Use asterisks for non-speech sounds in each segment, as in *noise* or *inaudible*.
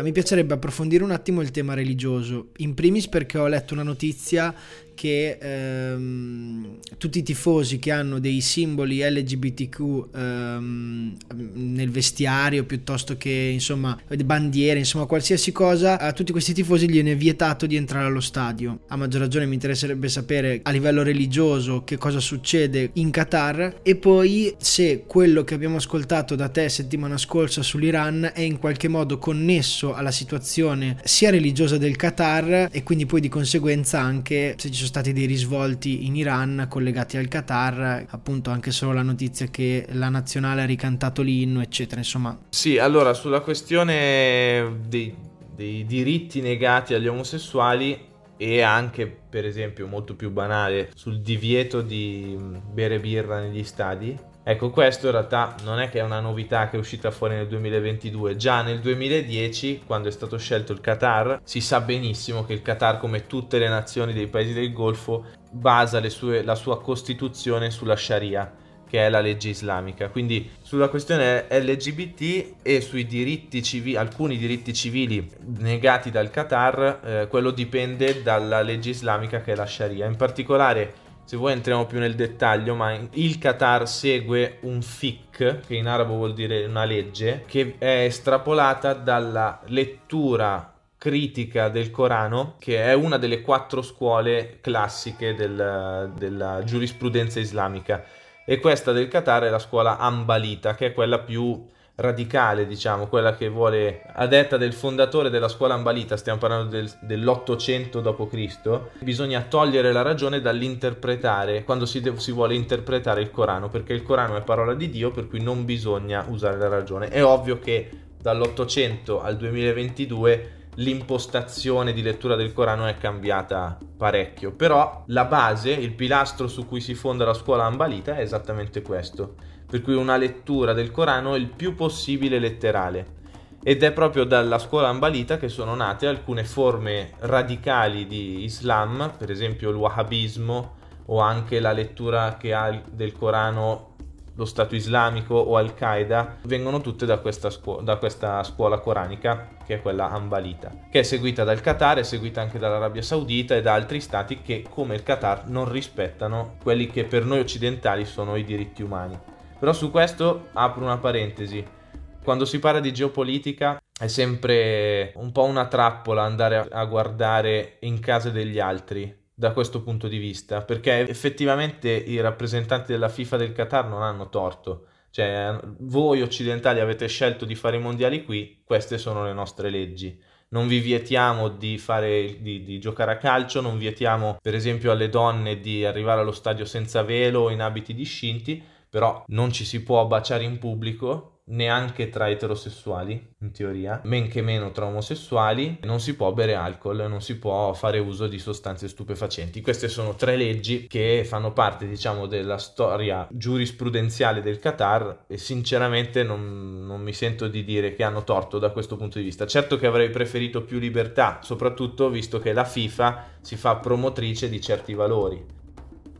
mi piacerebbe approfondire un attimo il tema religioso, in primis perché ho letto una notizia che ehm, tutti i tifosi che hanno dei simboli LGBTQ ehm, nel vestiario piuttosto che insomma bandiere, insomma qualsiasi cosa, a tutti questi tifosi gli viene vietato di entrare allo stadio. A maggior ragione mi interesserebbe sapere a livello religioso che cosa succede in Qatar e poi se quello che abbiamo ascoltato da te settimana scorsa sull'Iran è in qualche modo connesso alla situazione sia religiosa del Qatar e quindi poi di conseguenza anche se ci sono stati dei risvolti in Iran collegati al Qatar, appunto anche solo la notizia che la nazionale ha ricantato l'inno, eccetera, insomma. Sì, allora sulla questione dei, dei diritti negati agli omosessuali e anche, per esempio, molto più banale, sul divieto di bere birra negli stadi, Ecco, questo in realtà non è che è una novità che è uscita fuori nel 2022, già nel 2010, quando è stato scelto il Qatar, si sa benissimo che il Qatar, come tutte le nazioni dei paesi del Golfo, basa sue, la sua costituzione sulla Sharia, che è la legge islamica. Quindi sulla questione LGBT e sui diritti civili, alcuni diritti civili negati dal Qatar, eh, quello dipende dalla legge islamica che è la Sharia. In particolare se vuoi entriamo più nel dettaglio, ma il Qatar segue un fiqh, che in arabo vuol dire una legge, che è estrapolata dalla lettura critica del Corano, che è una delle quattro scuole classiche del, della giurisprudenza islamica. E questa del Qatar è la scuola Ambalita, che è quella più radicale, diciamo, quella che vuole, a detta del fondatore della scuola ambalita, stiamo parlando del, dell'800 d.C., bisogna togliere la ragione dall'interpretare quando si, de- si, vuole interpretare il Corano, perché il Corano è parola di Dio, per cui non bisogna usare la ragione. È ovvio che dall'800 al 2022 l'impostazione di lettura del Corano è cambiata parecchio, però la base, il pilastro su cui si fonda la scuola ambalita è esattamente questo per cui una lettura del Corano il più possibile letterale. Ed è proprio dalla scuola ambalita che sono nate alcune forme radicali di Islam, per esempio il wahhabismo o anche la lettura che ha del Corano lo Stato islamico o Al-Qaeda, vengono tutte da questa, scuola, da questa scuola coranica, che è quella ambalita, che è seguita dal Qatar, è seguita anche dall'Arabia Saudita e da altri stati che, come il Qatar, non rispettano quelli che per noi occidentali sono i diritti umani. Però su questo apro una parentesi. Quando si parla di geopolitica è sempre un po' una trappola andare a guardare in casa degli altri da questo punto di vista, perché effettivamente i rappresentanti della FIFA del Qatar non hanno torto. Cioè, voi occidentali avete scelto di fare i mondiali qui, queste sono le nostre leggi. Non vi vietiamo di, fare, di, di giocare a calcio, non vietiamo per esempio alle donne di arrivare allo stadio senza velo o in abiti discinti, però non ci si può baciare in pubblico neanche tra eterosessuali, in teoria, men che meno tra omosessuali, non si può bere alcol, non si può fare uso di sostanze stupefacenti. Queste sono tre leggi che fanno parte, diciamo, della storia giurisprudenziale del Qatar e sinceramente non, non mi sento di dire che hanno torto da questo punto di vista. Certo che avrei preferito più libertà, soprattutto visto che la FIFA si fa promotrice di certi valori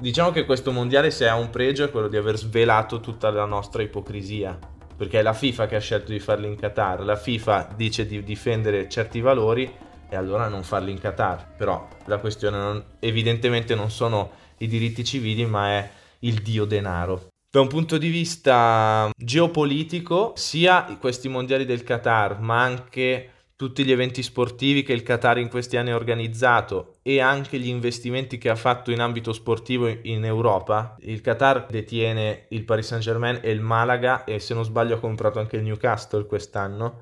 Diciamo che questo mondiale se ha un pregio è quello di aver svelato tutta la nostra ipocrisia, perché è la FIFA che ha scelto di farli in Qatar, la FIFA dice di difendere certi valori e allora non farli in Qatar, però la questione non, evidentemente non sono i diritti civili ma è il dio denaro. Da un punto di vista geopolitico, sia questi mondiali del Qatar, ma anche tutti gli eventi sportivi che il Qatar in questi anni ha organizzato e anche gli investimenti che ha fatto in ambito sportivo in Europa. Il Qatar detiene il Paris Saint-Germain e il Malaga e se non sbaglio ha comprato anche il Newcastle quest'anno.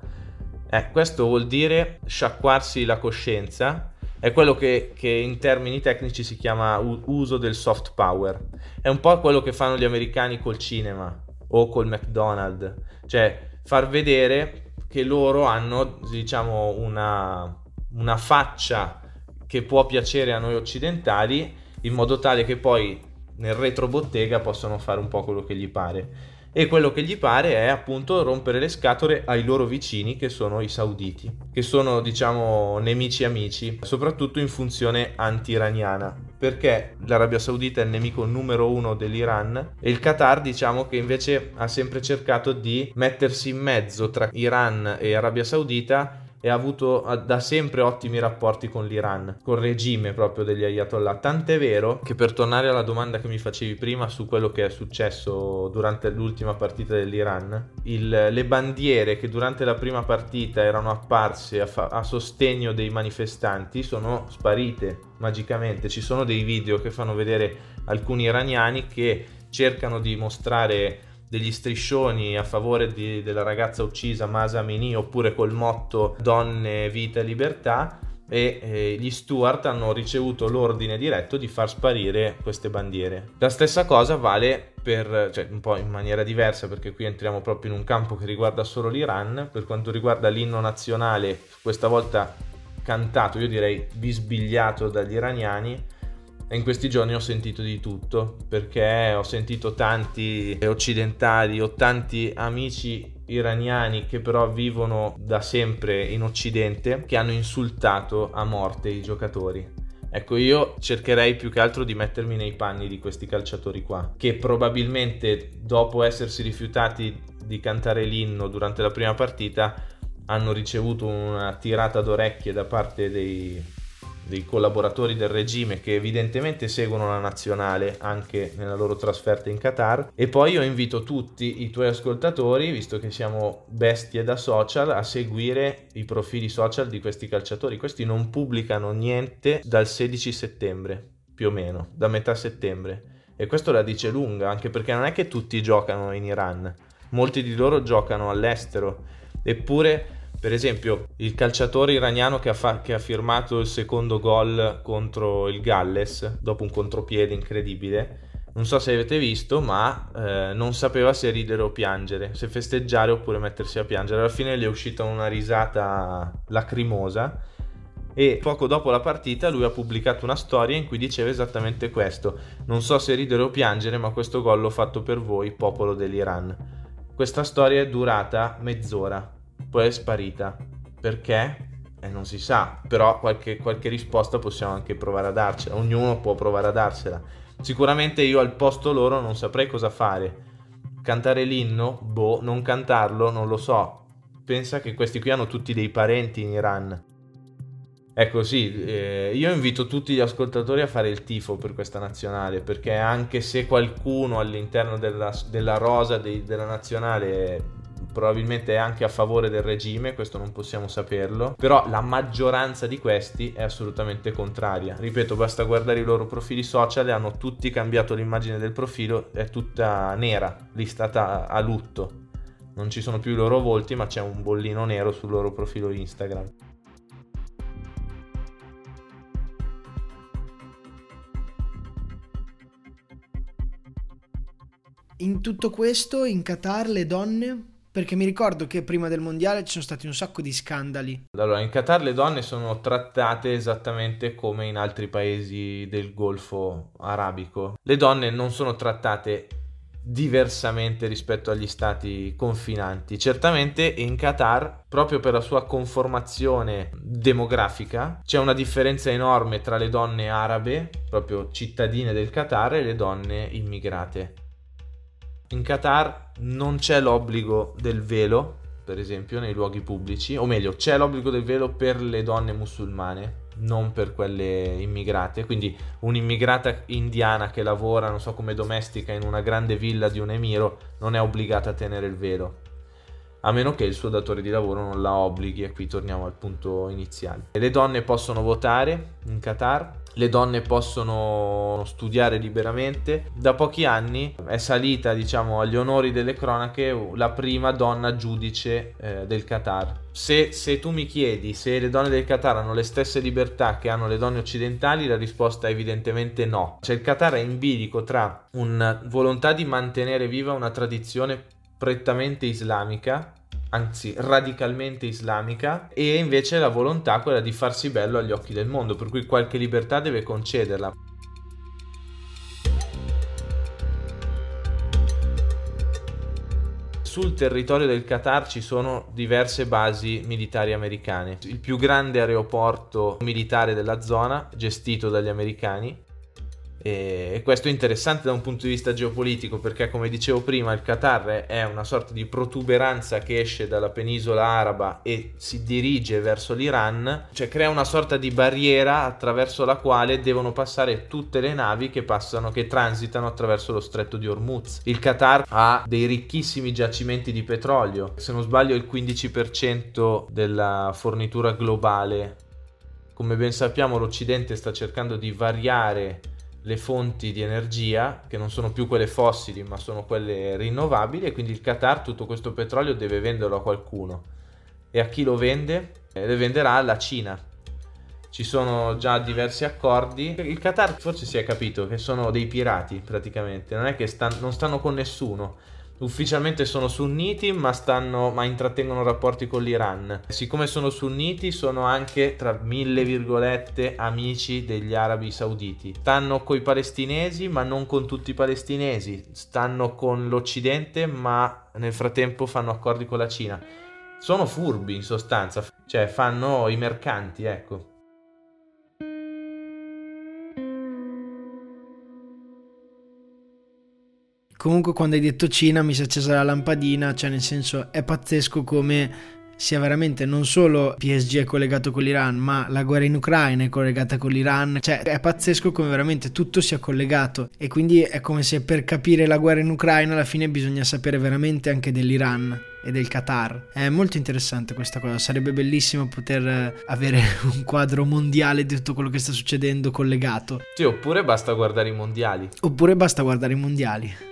Eh, questo vuol dire sciacquarsi la coscienza, è quello che, che in termini tecnici si chiama uso del soft power. È un po' quello che fanno gli americani col cinema o col McDonald's, cioè far vedere che loro hanno, diciamo, una, una faccia che può piacere a noi occidentali, in modo tale che poi nel retrobottega possano fare un po' quello che gli pare e quello che gli pare è appunto rompere le scatole ai loro vicini che sono i sauditi, che sono diciamo nemici amici, soprattutto in funzione anti-iraniana, perché l'Arabia Saudita è il nemico numero uno dell'Iran e il Qatar diciamo che invece ha sempre cercato di mettersi in mezzo tra Iran e Arabia Saudita e ha avuto da sempre ottimi rapporti con l'Iran, col regime proprio degli Ayatollah. Tant'è vero che per tornare alla domanda che mi facevi prima su quello che è successo durante l'ultima partita dell'Iran, il, le bandiere che durante la prima partita erano apparse a, fa, a sostegno dei manifestanti sono sparite magicamente. Ci sono dei video che fanno vedere alcuni iraniani che cercano di mostrare degli striscioni a favore di, della ragazza uccisa Masa Amini oppure col motto donne, vita libertà e eh, gli Stuart hanno ricevuto l'ordine diretto di far sparire queste bandiere. La stessa cosa vale per, cioè un po' in maniera diversa perché qui entriamo proprio in un campo che riguarda solo l'Iran, per quanto riguarda l'inno nazionale, questa volta cantato, io direi bisbigliato dagli iraniani, in questi giorni ho sentito di tutto perché ho sentito tanti occidentali o tanti amici iraniani che però vivono da sempre in occidente che hanno insultato a morte i giocatori. Ecco, io cercherei più che altro di mettermi nei panni di questi calciatori qua, che probabilmente dopo essersi rifiutati di cantare l'inno durante la prima partita hanno ricevuto una tirata d'orecchie da parte dei, dei collaboratori del regime che evidentemente seguono la nazionale anche nella loro trasferta in Qatar. E poi io invito tutti i tuoi ascoltatori visto che siamo bestie da social a seguire i profili social di questi calciatori. Questi non pubblicano niente dal 16 settembre più o meno da metà settembre. E questo la dice lunga anche perché non è che tutti giocano in Iran. Molti di loro giocano all'estero. Eppure per esempio, il calciatore iraniano che ha, fa- che ha, firmato il secondo gol contro il Galles, dopo un contropiede incredibile, non so se avete visto, ma eh, non sapeva se ridere o piangere, se festeggiare oppure mettersi a piangere. Alla fine gli è uscita una risata lacrimosa e poco dopo la partita lui ha pubblicato una storia in cui diceva esattamente questo. Non so se ridere o piangere, ma questo gol l'ho fatto per voi, popolo dell'Iran. Questa storia è durata mezz'ora poi è sparita. Perché? Eh, non si sa, però qualche, qualche risposta possiamo anche provare a darcela, ognuno può provare a darsela. Sicuramente io al posto loro non saprei cosa fare. Cantare l'inno? Boh, non cantarlo, non lo so. Pensa che questi qui hanno tutti dei parenti in Iran. Ecco sì, eh, io invito tutti gli ascoltatori a fare il tifo per questa nazionale, perché anche se qualcuno all'interno della, della rosa dei, della nazionale probabilmente è anche a favore del regime, questo non possiamo saperlo, però la maggioranza di questi è assolutamente contraria. Ripeto, basta guardare i loro profili social hanno tutti cambiato l'immagine del profilo, è tutta nera, listata a lutto. Non ci sono più i loro volti, ma c'è un bollino nero sul loro profilo Instagram. In tutto questo, in Qatar, le donne perché mi ricordo che prima del mondiale ci sono stati un sacco di scandali. Allora, in Qatar le donne sono trattate esattamente come in altri paesi del Golfo arabico. Le donne non sono trattate diversamente rispetto agli stati confinanti. Certamente in Qatar, proprio per la sua conformazione demografica, c'è una differenza enorme tra le donne arabe, proprio cittadine del Qatar, e le donne immigrate. In Qatar non c'è l'obbligo del velo, per esempio, nei luoghi pubblici, o meglio, c'è l'obbligo del velo per le donne musulmane, non per quelle immigrate. Quindi un'immigrata indiana che lavora, non so, come domestica in una grande villa di un emiro non è obbligata a tenere il velo. A meno che il suo datore di lavoro non la obblighi, e qui torniamo al punto iniziale. Le donne possono votare in Qatar, le donne possono studiare liberamente. Da pochi anni è salita, diciamo, agli onori delle cronache la prima donna giudice eh, del Qatar. Se, se, tu mi chiedi se le donne del Qatar hanno le stesse libertà che hanno le donne occidentali, la risposta è evidentemente no. Cioè il Qatar è in bilico tra una volontà di mantenere viva una tradizione prettamente islamica anzi radicalmente islamica, e invece la volontà quella di farsi bello agli occhi del mondo, per cui qualche libertà deve concederla. sul territorio del Qatar ci sono diverse basi militari americane. Il più grande aeroporto militare della zona, gestito dagli americani, e questo è interessante da un punto di vista geopolitico perché, come dicevo prima, il Qatar è una sorta di protuberanza che esce dalla penisola araba e si dirige verso l'Iran, cioè crea una sorta di barriera attraverso la quale devono passare tutte le navi che passano, che transitano attraverso lo stretto di Hormuz. Il Qatar ha dei ricchissimi giacimenti di petrolio, se non sbaglio il 15% della fornitura globale. Come ben sappiamo l'Occidente sta cercando di variare le fonti di energia che non sono più quelle fossili ma sono quelle rinnovabili e quindi il Qatar tutto questo petrolio deve venderlo a qualcuno. E a chi lo vende? Eh, le venderà alla Cina. Ci sono già diversi accordi. Il Qatar forse si è capito che sono dei pirati praticamente. Non è che stan- non stanno con nessuno Ufficialmente sono sunniti, ma, stanno, ma intrattengono rapporti con l'Iran. Siccome sono sunniti, sono anche, tra mille virgolette, amici degli arabi sauditi. Stanno con i palestinesi, ma non con tutti i palestinesi. Stanno con l'Occidente, ma nel frattempo fanno accordi con la Cina. Sono furbi, in sostanza. Cioè, fanno i mercanti, ecco. Comunque quando hai detto Cina mi si è accesa la lampadina, cioè nel senso è pazzesco come sia veramente non solo PSG è collegato con l'Iran, ma la guerra in Ucraina è collegata con l'Iran. Cioè, è pazzesco come veramente tutto sia collegato. E quindi è come se per capire la guerra in Ucraina alla fine bisogna sapere veramente anche dell'Iran e del Qatar. È molto interessante questa cosa. Sarebbe bellissimo poter avere *laughs* un quadro mondiale di tutto quello che sta succedendo collegato. Sì, oppure basta guardare i mondiali. Oppure basta guardare i mondiali.